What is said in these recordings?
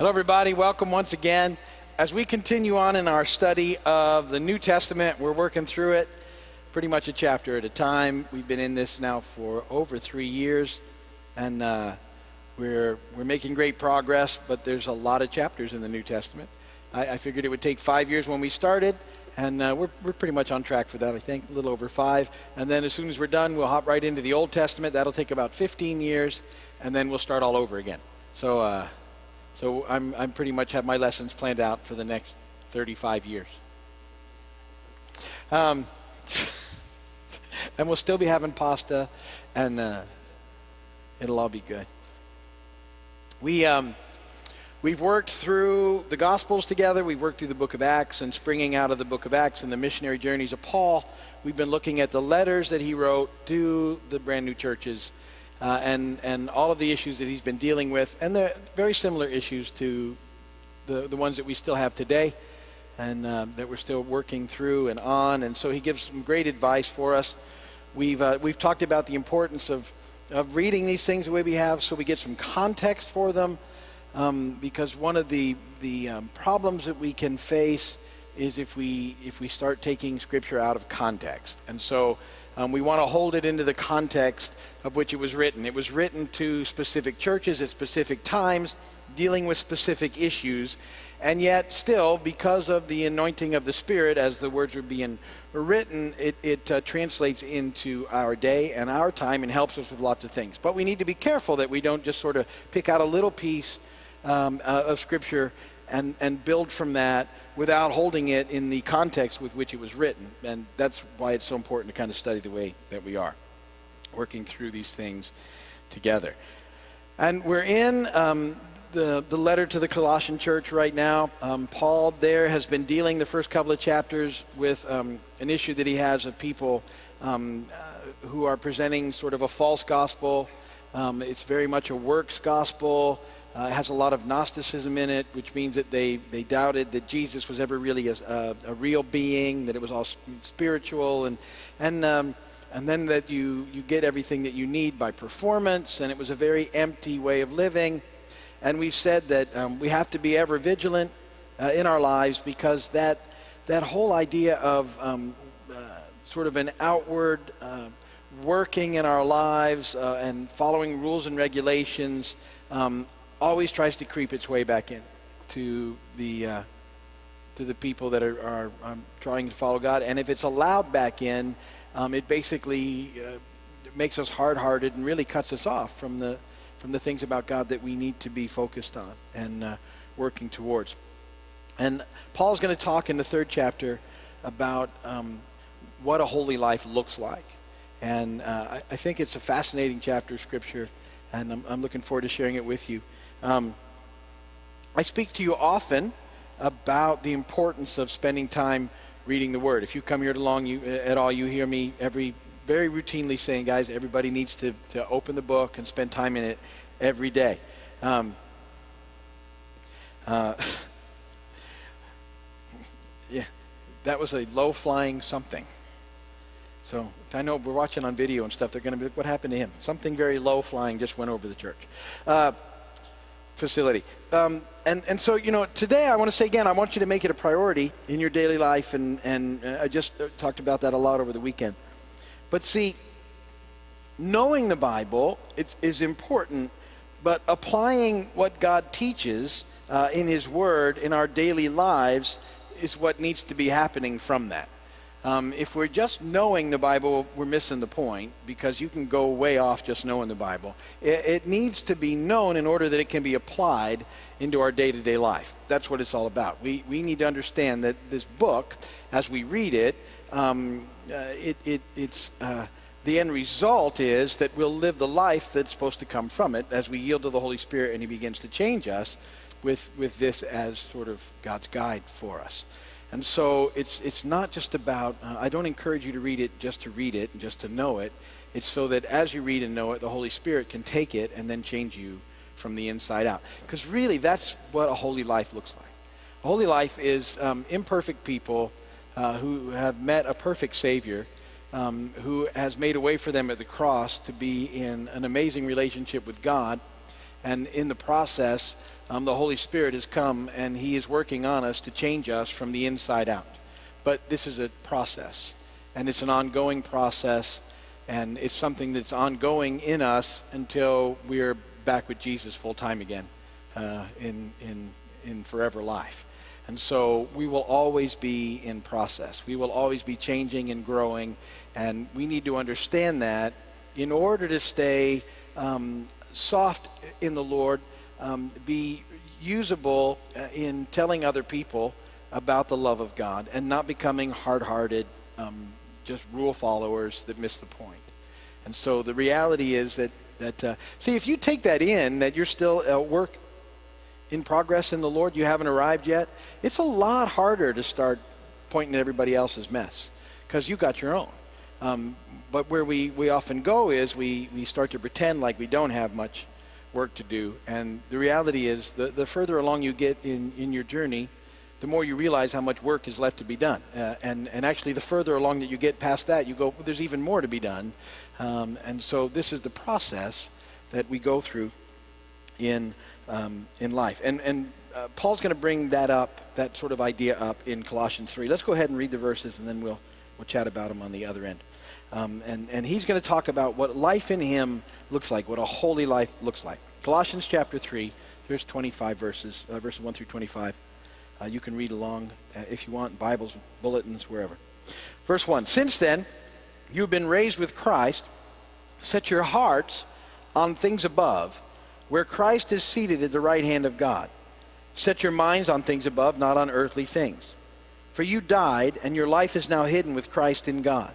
Hello, everybody. Welcome once again. As we continue on in our study of the New Testament, we're working through it pretty much a chapter at a time. We've been in this now for over three years, and uh, we're, we're making great progress, but there's a lot of chapters in the New Testament. I, I figured it would take five years when we started, and uh, we're, we're pretty much on track for that, I think, a little over five. And then as soon as we're done, we'll hop right into the Old Testament. That'll take about 15 years, and then we'll start all over again. So, uh, so I'm, I'm pretty much have my lessons planned out for the next 35 years. Um, and we'll still be having pasta, and uh, it'll all be good. We, um, we've worked through the Gospels together. We've worked through the book of Acts, and springing out of the book of Acts and the missionary journeys of Paul, we've been looking at the letters that he wrote to the brand new churches uh, and, and all of the issues that he's been dealing with. And they're very similar issues to the, the ones that we still have today and um, that we're still working through and on. And so he gives some great advice for us. We've, uh, we've talked about the importance of, of reading these things the way we have so we get some context for them. Um, because one of the, the um, problems that we can face is if we, if we start taking Scripture out of context. And so um, we want to hold it into the context of which it was written. It was written to specific churches at specific times, dealing with specific issues, and yet still, because of the anointing of the Spirit, as the words were being written, it, it uh, translates into our day and our time and helps us with lots of things. But we need to be careful that we don't just sort of pick out a little piece um, uh, of Scripture and, and build from that without holding it in the context with which it was written. And that's why it's so important to kind of study the way that we are, working through these things together. And we're in um, the, the letter to the Colossian church right now. Um, Paul there has been dealing the first couple of chapters with um, an issue that he has of people um, uh, who are presenting sort of a false gospel. Um, it's very much a works gospel. Uh, it has a lot of Gnosticism in it, which means that they, they doubted that Jesus was ever really a, a, a real being, that it was all spiritual, and, and, um, and then that you, you get everything that you need by performance, and it was a very empty way of living. And we've said that um, we have to be ever vigilant uh, in our lives because that, that whole idea of um, uh, sort of an outward uh, working in our lives uh, and following rules and regulations um, always tries to creep its way back in to the uh, to the people that are, are um, trying to follow God. And if it's allowed back in, um, it basically uh, makes us hard-hearted and really cuts us off from the from the things about God that we need to be focused on and uh, working towards. And Paul's going to talk in the third chapter about um, what a holy life looks like. And uh, I, I, think it's a fascinating chapter of Scripture, and I'm, I'm looking forward to sharing it with you. Um, I speak to you often about the importance of spending time reading the Word. If you come here along you, at all, you hear me every very routinely saying, guys, everybody needs to, to open the book and spend time in it every day. Um, uh, yeah, that was a low flying something. So I know we're watching on video and stuff. They're going to be like, what happened to him? Something very low flying just went over the church. Uh, facility. Um, and, and so, you know, today I want to say again, I want you to make it a priority in your daily life, and, and uh, I just uh, talked about that a lot over the weekend. But see, knowing the Bible is, is important, but applying what God teaches uh, in His Word in our daily lives is what needs to be happening from that. Um, if we're just knowing the Bible, we're missing the point because you can go way off just knowing the Bible. It, it needs to be known in order that it can be applied into our day to day life. That's what it's all about. We, we need to understand that this book, as we read it, um, uh, it, it, it's, uh, the end result is that we'll live the life that's supposed to come from it as we yield to the Holy Spirit and He begins to change us with, with this as sort of God's guide for us. And so it's, it's not just about, uh, I don't encourage you to read it just to read it and just to know it. It's so that as you read and know it, the Holy Spirit can take it and then change you from the inside out. Because really, that's what a holy life looks like. A holy life is um, imperfect people uh, who have met a perfect Savior um, who has made a way for them at the cross to be in an amazing relationship with God And in the process, um, the Holy Spirit has come and He is working on us to change us from the inside out. But this is a process, and it's an ongoing process, and it's something that's ongoing in us until we're back with Jesus full time again uh, in, in, in forever life. And so we will always be in process. We will always be changing and growing, and we need to understand that in order to stay um, soft in the Lord, um, be usable uh, in telling other people about the love of God, and not becoming hard-hearted, um, just rule followers that miss the point. And so the reality is that that uh, see if you take that in that you're still at work in progress in the Lord, you haven't arrived yet. It's a lot harder to start pointing at everybody else's mess because you got your own. Um, but where we, we often go is we, we start to pretend like we don't have much work to do. And the reality is, the, the further along you get in, in your journey, the more you realize how much work is left to be done. Uh, and, and actually, the further along that you get past that, you go, well, there's even more to be done. Um, and so, this is the process that we go through in, um, in life. And, and uh, Paul's going to bring that up, that sort of idea up in Colossians 3. Let's go ahead and read the verses, and then we'll, we'll chat about them on the other end. Um, and, and he's going to talk about what life in him looks like, what a holy life looks like. Colossians chapter 3, there's 25 verses, uh, verses 1 through 25. Uh, you can read along uh, if you want, Bibles, bulletins, wherever. Verse 1 Since then, you've been raised with Christ, set your hearts on things above, where Christ is seated at the right hand of God. Set your minds on things above, not on earthly things. For you died, and your life is now hidden with Christ in God.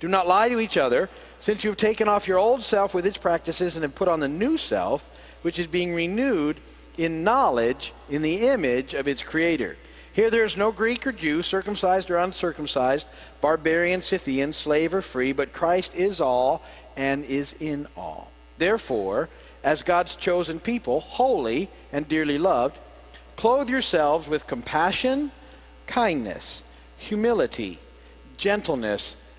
Do not lie to each other since you have taken off your old self with its practices and have put on the new self, which is being renewed in knowledge in the image of its creator. Here there is no Greek or Jew, circumcised or uncircumcised, barbarian, Scythian, slave or free, but Christ is all and is in all. Therefore, as God's chosen people, holy and dearly loved, clothe yourselves with compassion, kindness, humility, gentleness,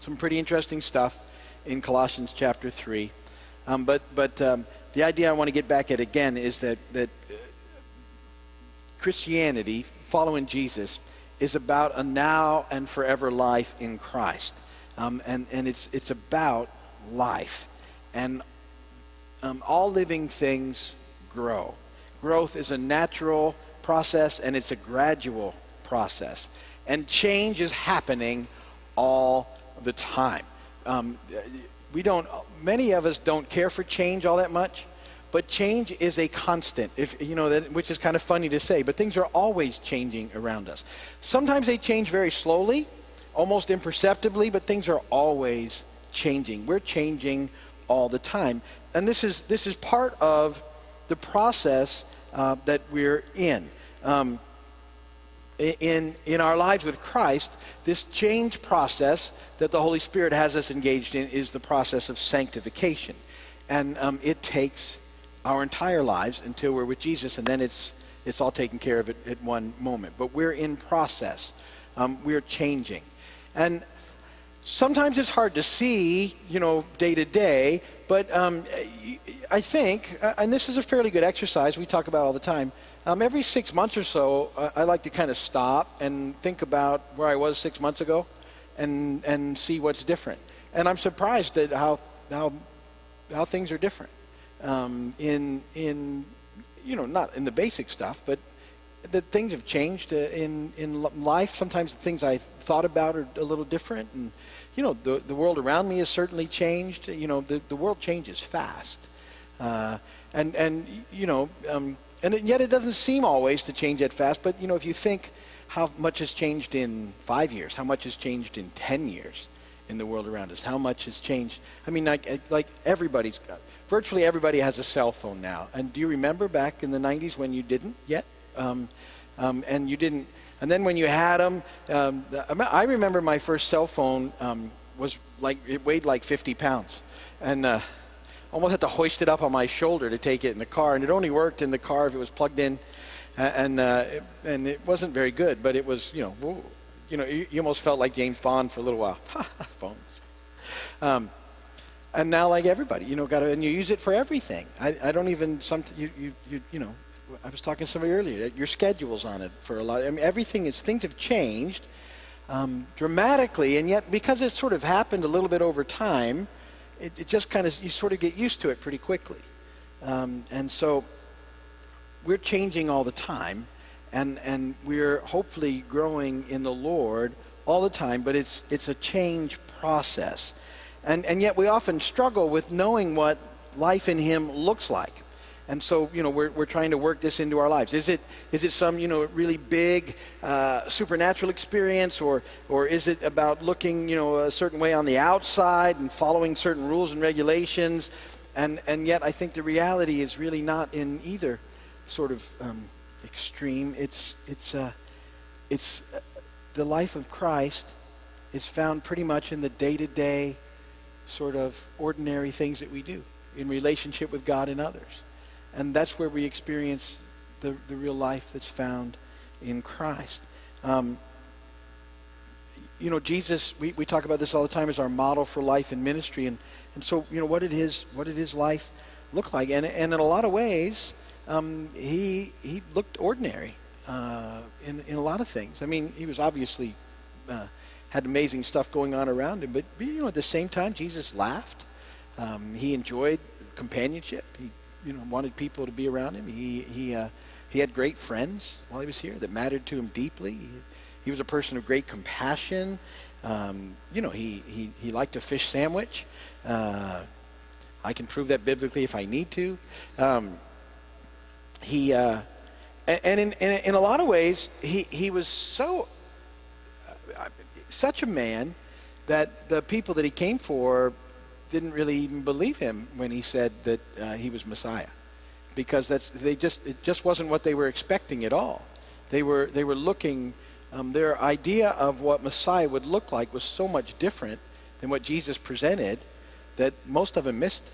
some pretty interesting stuff in Colossians chapter 3. Um, but but um, the idea I want to get back at again is that, that uh, Christianity, following Jesus, is about a now and forever life in Christ. Um, and and it's, it's about life. And um, all living things grow. Growth is a natural process and it's a gradual process. And change is happening all the time. Um, we don't, many of us don't care for change all that much, but change is a constant, if, you know, that, which is kind of funny to say, but things are always changing around us. Sometimes they change very slowly, almost imperceptibly, but things are always changing. We're changing all the time. And this is, this is part of the process uh, that we're in. Um, in, in our lives with Christ, this change process that the Holy Spirit has us engaged in is the process of sanctification. And um, it takes our entire lives until we're with Jesus, and then it's, it's all taken care of at, at one moment. But we're in process, um, we're changing. And sometimes it's hard to see, you know, day to day, but um, I think, uh, and this is a fairly good exercise we talk about all the time. Um, every six months or so, uh, I like to kind of stop and think about where I was six months ago, and and see what's different. And I'm surprised at how how how things are different um, in in you know not in the basic stuff, but that things have changed uh, in in life. Sometimes the things I thought about are a little different, and you know the the world around me has certainly changed. You know the the world changes fast, uh, and and you know, um, and yet it doesn't seem always to change that fast. But you know, if you think how much has changed in five years, how much has changed in ten years in the world around us, how much has changed. I mean, like like everybody's virtually everybody has a cell phone now. And do you remember back in the 90s when you didn't yet? Um, um, and you didn't. And then when you had them, um, I remember my first cell phone um, was like it weighed like 50 pounds, and uh, almost had to hoist it up on my shoulder to take it in the car. And it only worked in the car if it was plugged in, and uh, and it wasn't very good. But it was, you know, you know, you, you almost felt like James Bond for a little while. Phones. Um, and now like everybody you know got to and you use it for everything i, I don't even some you, you you you know I was talking to somebody earlier. Your schedule's on it for a lot. I mean, everything is things have changed um, dramatically, and yet because it sort of happened a little bit over time, it, it just kind of you sort of get used to it pretty quickly. Um, and so we're changing all the time, and and we're hopefully growing in the Lord all the time. But it's it's a change process, and and yet we often struggle with knowing what life in Him looks like. And so, you know, we're, we're trying to work this into our lives. Is it, is it some, you know, really big uh, supernatural experience, or, or is it about looking, you know, a certain way on the outside and following certain rules and regulations? And, and yet, I think the reality is really not in either sort of um, extreme. It's, it's, uh, it's uh, the life of Christ is found pretty much in the day to day sort of ordinary things that we do in relationship with God and others. And that's where we experience the, the real life that's found in Christ. Um, you know, Jesus, we, we talk about this all the time as our model for life and ministry. And, and so, you know, what did his, what did his life look like? And, and in a lot of ways, um, he, he looked ordinary uh, in, in a lot of things. I mean, he was obviously uh, had amazing stuff going on around him, but, you know, at the same time, Jesus laughed. Um, he enjoyed companionship. He you know, wanted people to be around him. He, he, uh, he had great friends while he was here that mattered to him deeply. He, he was a person of great compassion. Um, you know, he, he, he liked a fish sandwich. Uh, I can prove that biblically if I need to. Um, he, uh, and in, in, in, a lot of ways, he, he was so, uh, such a man that the people that he came for didn't really even believe him when he said that uh, he was Messiah, because that's they just it just wasn't what they were expecting at all. They were they were looking. Um, their idea of what Messiah would look like was so much different than what Jesus presented that most of them missed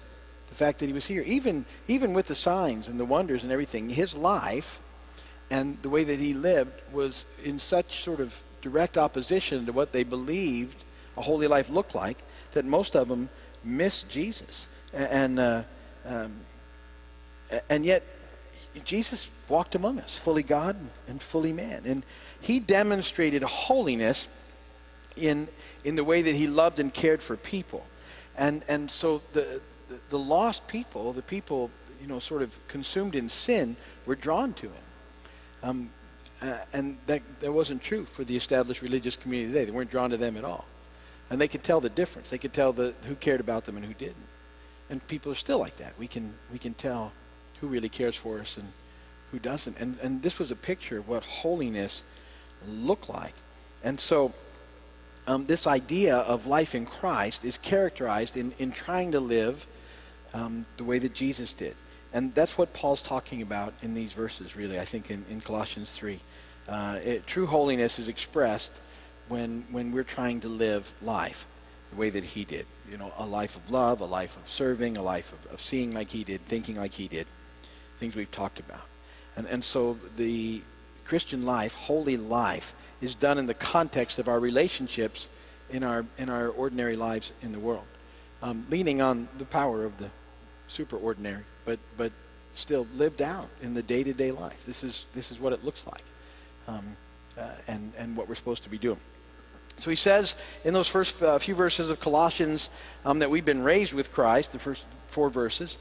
the fact that he was here. Even even with the signs and the wonders and everything, his life and the way that he lived was in such sort of direct opposition to what they believed a holy life looked like that most of them miss Jesus. And, uh, um, and yet, Jesus walked among us, fully God and fully man. And he demonstrated holiness in, in the way that he loved and cared for people. And, and so the, the, the lost people, the people, you know, sort of consumed in sin, were drawn to him. Um, uh, and that, that wasn't true for the established religious community today. They weren't drawn to them at all. And they could tell the difference. They could tell the, who cared about them and who didn't. And people are still like that. We can, we can tell who really cares for us and who doesn't. And, and this was a picture of what holiness looked like. And so um, this idea of life in Christ is characterized in, in trying to live um, the way that Jesus did. And that's what Paul's talking about in these verses, really, I think, in, in Colossians 3. Uh, it, true holiness is expressed when, when we're trying to live life the way that he did. You know, a life of love, a life of serving, a life of, of seeing like he did, thinking like he did, things we've talked about. And, and so the Christian life, holy life, is done in the context of our relationships in our, in our ordinary lives in the world, um, leaning on the power of the superordinary, but, but still lived out in the day-to-day life. This is, this is what it looks like um, uh, and, and what we're supposed to be doing. So he says in those first uh, few verses of Colossians um, that we've been raised with Christ, the first four verses.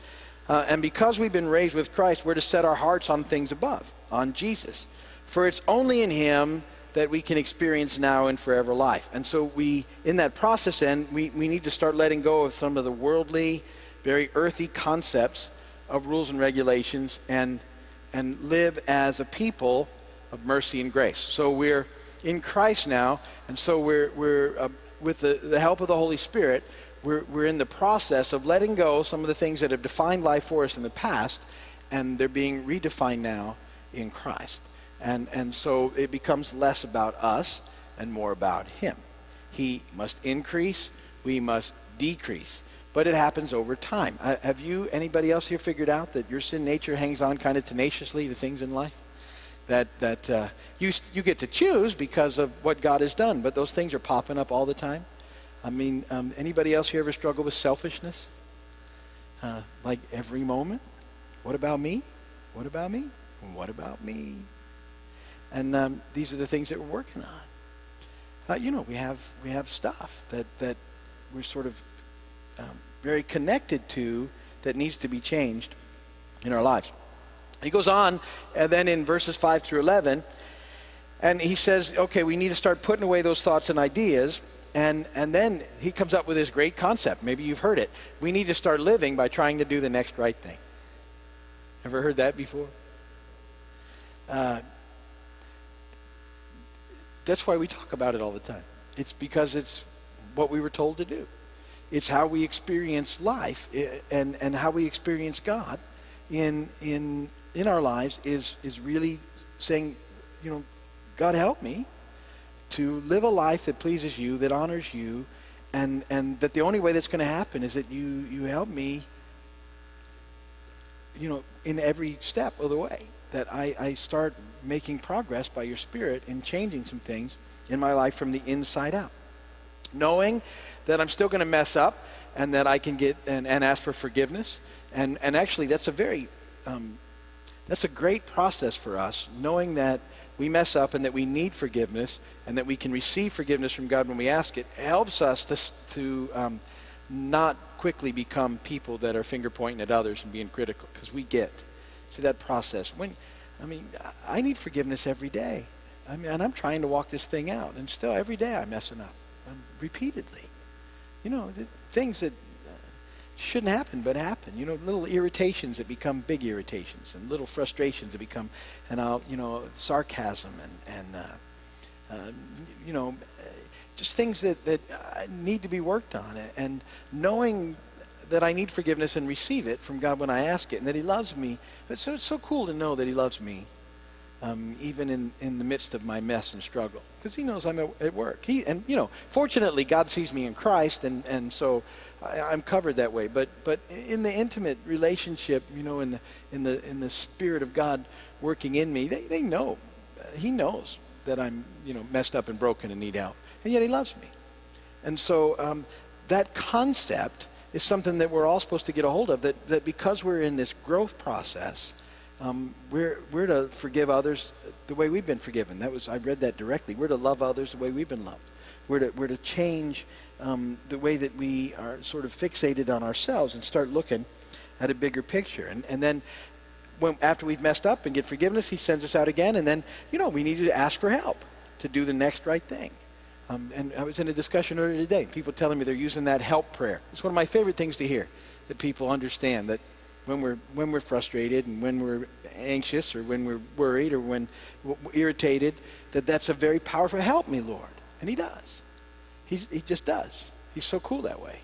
Uh, and because we've been raised with Christ, we're to set our hearts on things above, on Jesus. For it's only in him that we can experience now and forever life. And so we, in that process, then, we, we need to start letting go of some of the worldly, very earthy concepts of rules and regulations and, and live as a people of mercy and grace. So we're in Christ now, and so we're, we're uh, with the, the help of the Holy Spirit, we're, we're in the process of letting go some of the things that have defined life for us in the past, and they're being redefined now in Christ. And, and so it becomes less about us and more about Him. He must increase, we must decrease. But it happens over time. Uh, have you, anybody else here, figured out that your sin nature hangs on kind of tenaciously to things in life? That that uh, you you get to choose because of what God has done. But those things are popping up all the time. I mean, um, anybody else here ever struggle with selfishness? Uh, like every moment. What about me? What about me? What about me? And um, these are the things that we're working on. Uh, you know, we have we have stuff that that we're sort of um, very connected to that needs to be changed in our lives. He goes on, and then in verses 5 through 11, and he says, okay, we need to start putting away those thoughts and ideas. And, and then he comes up with this great concept. Maybe you've heard it. We need to start living by trying to do the next right thing. Ever heard that before? Uh, that's why we talk about it all the time. It's because it's what we were told to do. It's how we experience life eh, and, and how we experience God in, in in our lives is, is really saying, you know, God help me to live a life that pleases you, that honors you, and, and that the only way that's going to happen is that you, you help me, you know, in every step of the way. That I, I start making progress by your Spirit in changing some things in my life from the inside out. Knowing that I'm still going to mess up and that I can get and, and ask for forgiveness. And, and actually, that's a very um, that's a great process for us, knowing that we mess up and that we need forgiveness and that we can receive forgiveness from God when we ask it. it helps us to, to um, not quickly become people that are finger pointing at others and being critical because we get. See that process. When, I mean, I need forgiveness every day. I mean, and I'm trying to walk this thing out, and still every day I'm messing up, um, repeatedly. You know, things that shouldn't happen, but happen. You know, little irritations that become big irritations, and little frustrations that become, and I'll, you know, sarcasm and and uh, uh, you know, just things that that need to be worked on, and knowing that I need forgiveness and receive it from God when I ask it, and that He loves me. It's so, it's so cool to know that He loves me, um, even in, in the midst of my mess and struggle, because He knows I'm at, at work. He and you know, fortunately, God sees me in Christ, and and so I, am covered that way. But but in the intimate relationship, you know, in the in the in the spirit of God working in me, they, they know. He knows that I'm you know messed up and broken and need help, and yet He loves me. And so um, that concept is something that we're all supposed to get a hold of. That that because we're in this growth process. Um, we're, we're to forgive others the way we've been forgiven. That was I read that directly. We're to love others the way we've been loved. We're to, we're to change um, the way that we are sort of fixated on ourselves and start looking at a bigger picture. And, and then when, after we've messed up and get forgiveness, he sends us out again. And then, you know, we need to ask for help to do the next right thing. Um, and I was in a discussion earlier today. People telling me they're using that help prayer. It's one of my favorite things to hear, that people understand that when we're, when we're frustrated and when we're anxious or when we're worried or when we're irritated, that that's a very powerful help me, Lord. And he does. He's, he just does. He's so cool that way.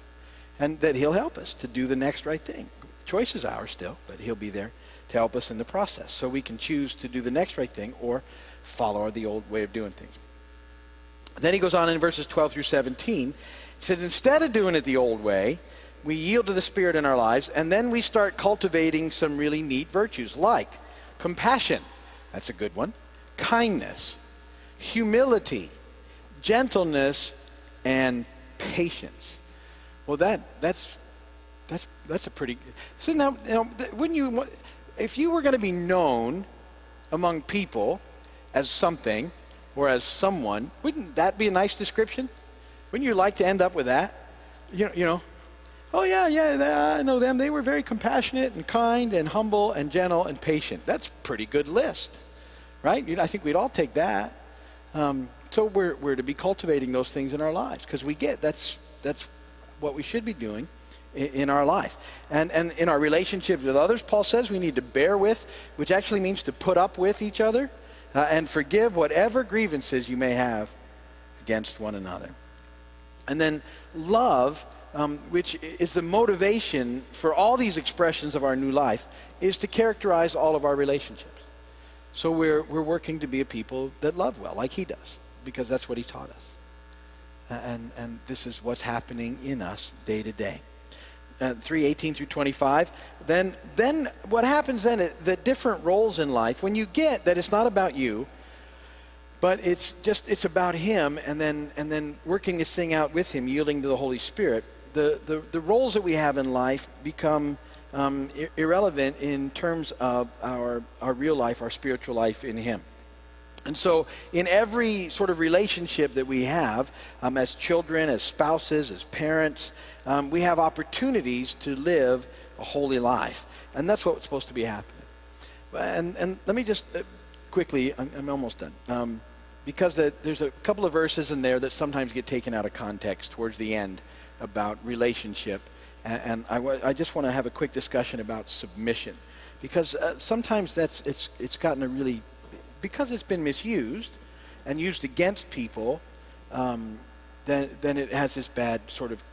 And that he'll help us to do the next right thing. The choice is ours still, but he'll be there to help us in the process. So we can choose to do the next right thing or follow the old way of doing things. Then he goes on in verses 12 through 17. He says, instead of doing it the old way, we yield to the Spirit in our lives, and then we start cultivating some really neat virtues like compassion. That's a good one. Kindness, humility, gentleness, and patience. Well, that that's that's that's a pretty. So now, you know, wouldn't you? If you were going to be known among people as something or as someone, wouldn't that be a nice description? Wouldn't you like to end up with that? You know, you know oh yeah, yeah, I know them. They were very compassionate and kind and humble and gentle and patient. That's a pretty good list, right? I think we'd all take that. Um, so we're, we're to be cultivating those things in our lives because we get that's that's what we should be doing in, in, our life and and in our relationships with others. Paul says we need to bear with, which actually means to put up with each other uh, and forgive whatever grievances you may have against one another. And then love, um, which is the motivation for all these expressions of our new life, is to characterize all of our relationships. So we're, we're working to be a people that love well, like he does because that's what he taught us. And, and this is what's happening in us day to day. Uh, 318 through 25 then then what happens then the different roles in life when you get that it's not about you but it's just it's about him and then and then working this thing out with him yielding to the holy spirit the the, the roles that we have in life become um, irrelevant in terms of our our real life our spiritual life in him and so, in every sort of relationship that we have, um, as children, as spouses, as parents, um, we have opportunities to live a holy life. And that's what's supposed to be happening. And, and let me just uh, quickly, I'm, I'm, almost done. Um, because the, there's a couple of verses in there that sometimes get taken out of context towards the end about relationship. And, and I, w- I just want to have a quick discussion about submission. Because uh, sometimes that's, it's, it's gotten a really because it's been misused and used against people, um, then, then it has this bad sort of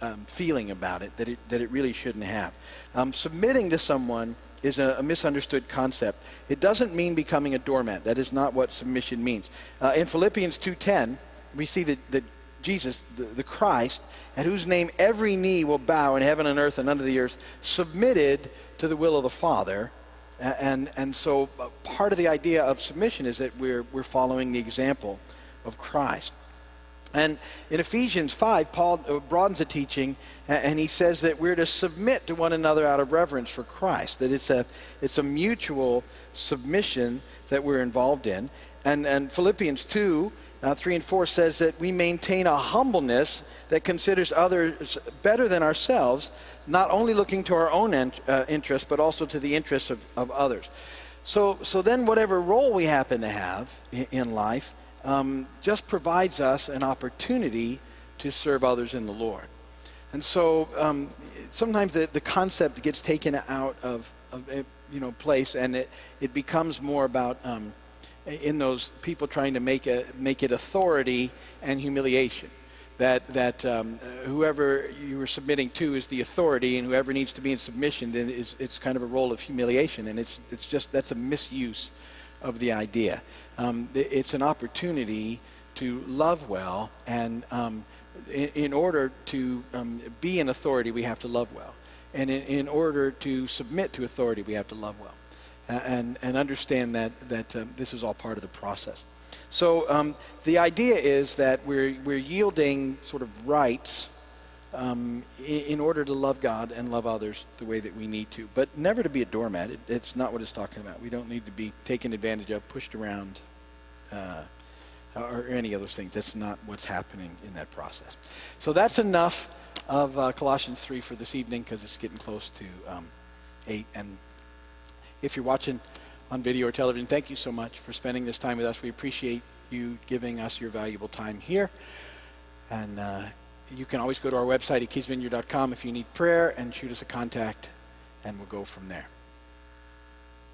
um, feeling about it that, it that it really shouldn't have. Um, submitting to someone is a, a, misunderstood concept. It doesn't mean becoming a doormat. That is not what submission means. Uh, in Philippians 2.10, we see that, that Jesus, the, the Christ, at whose name every knee will bow in heaven and earth and under the earth, submitted to the will of the Father and, and so uh, part of the idea of submission is that we're, we're following the example of Christ. And in Ephesians 5, Paul uh, broadens the teaching and he says that we're to submit to one another out of reverence for Christ, that it's a, it's a mutual submission that we're involved in. And, and Philippians 2, uh, 3 and 4 says that we maintain a humbleness that considers others better than ourselves, not only looking to our own in, uh, interests, but also to the interests of, of others. So, so then, whatever role we happen to have in, in life um, just provides us an opportunity to serve others in the Lord. And so um, sometimes the, the concept gets taken out of, of eh, you know, place and it, it becomes more about um, in those people trying to make, a, make it authority and humiliation that, that um, whoever you are submitting to is the authority, and whoever needs to be in submission, then is, it's kind of a role of humiliation. And it's, it's just, that's a misuse of the idea. Um, it's an opportunity to love well, and um, in, in, order to um, be an authority, we have to love well. And in, in, order to submit to authority, we have to love well. And, and understand that, that um, this is all part of the process. So um, the idea is that we're, we're yielding sort of rights um, in, order to love God and love others the way that we need to, but never to be a doormat. It, it's not what it's talking about. We don't need to be taken advantage of, pushed around, uh, or any of those things. That's not what's happening in that process. So that's enough of uh, Colossians 3 for this evening because it's getting close to um, 8. And if you're watching, on video or television, thank you so much for spending this time with us. We appreciate you giving us your valuable time here. And uh, you can always go to our website at keysvineyard.com if you need prayer and shoot us a contact, and we'll go from there.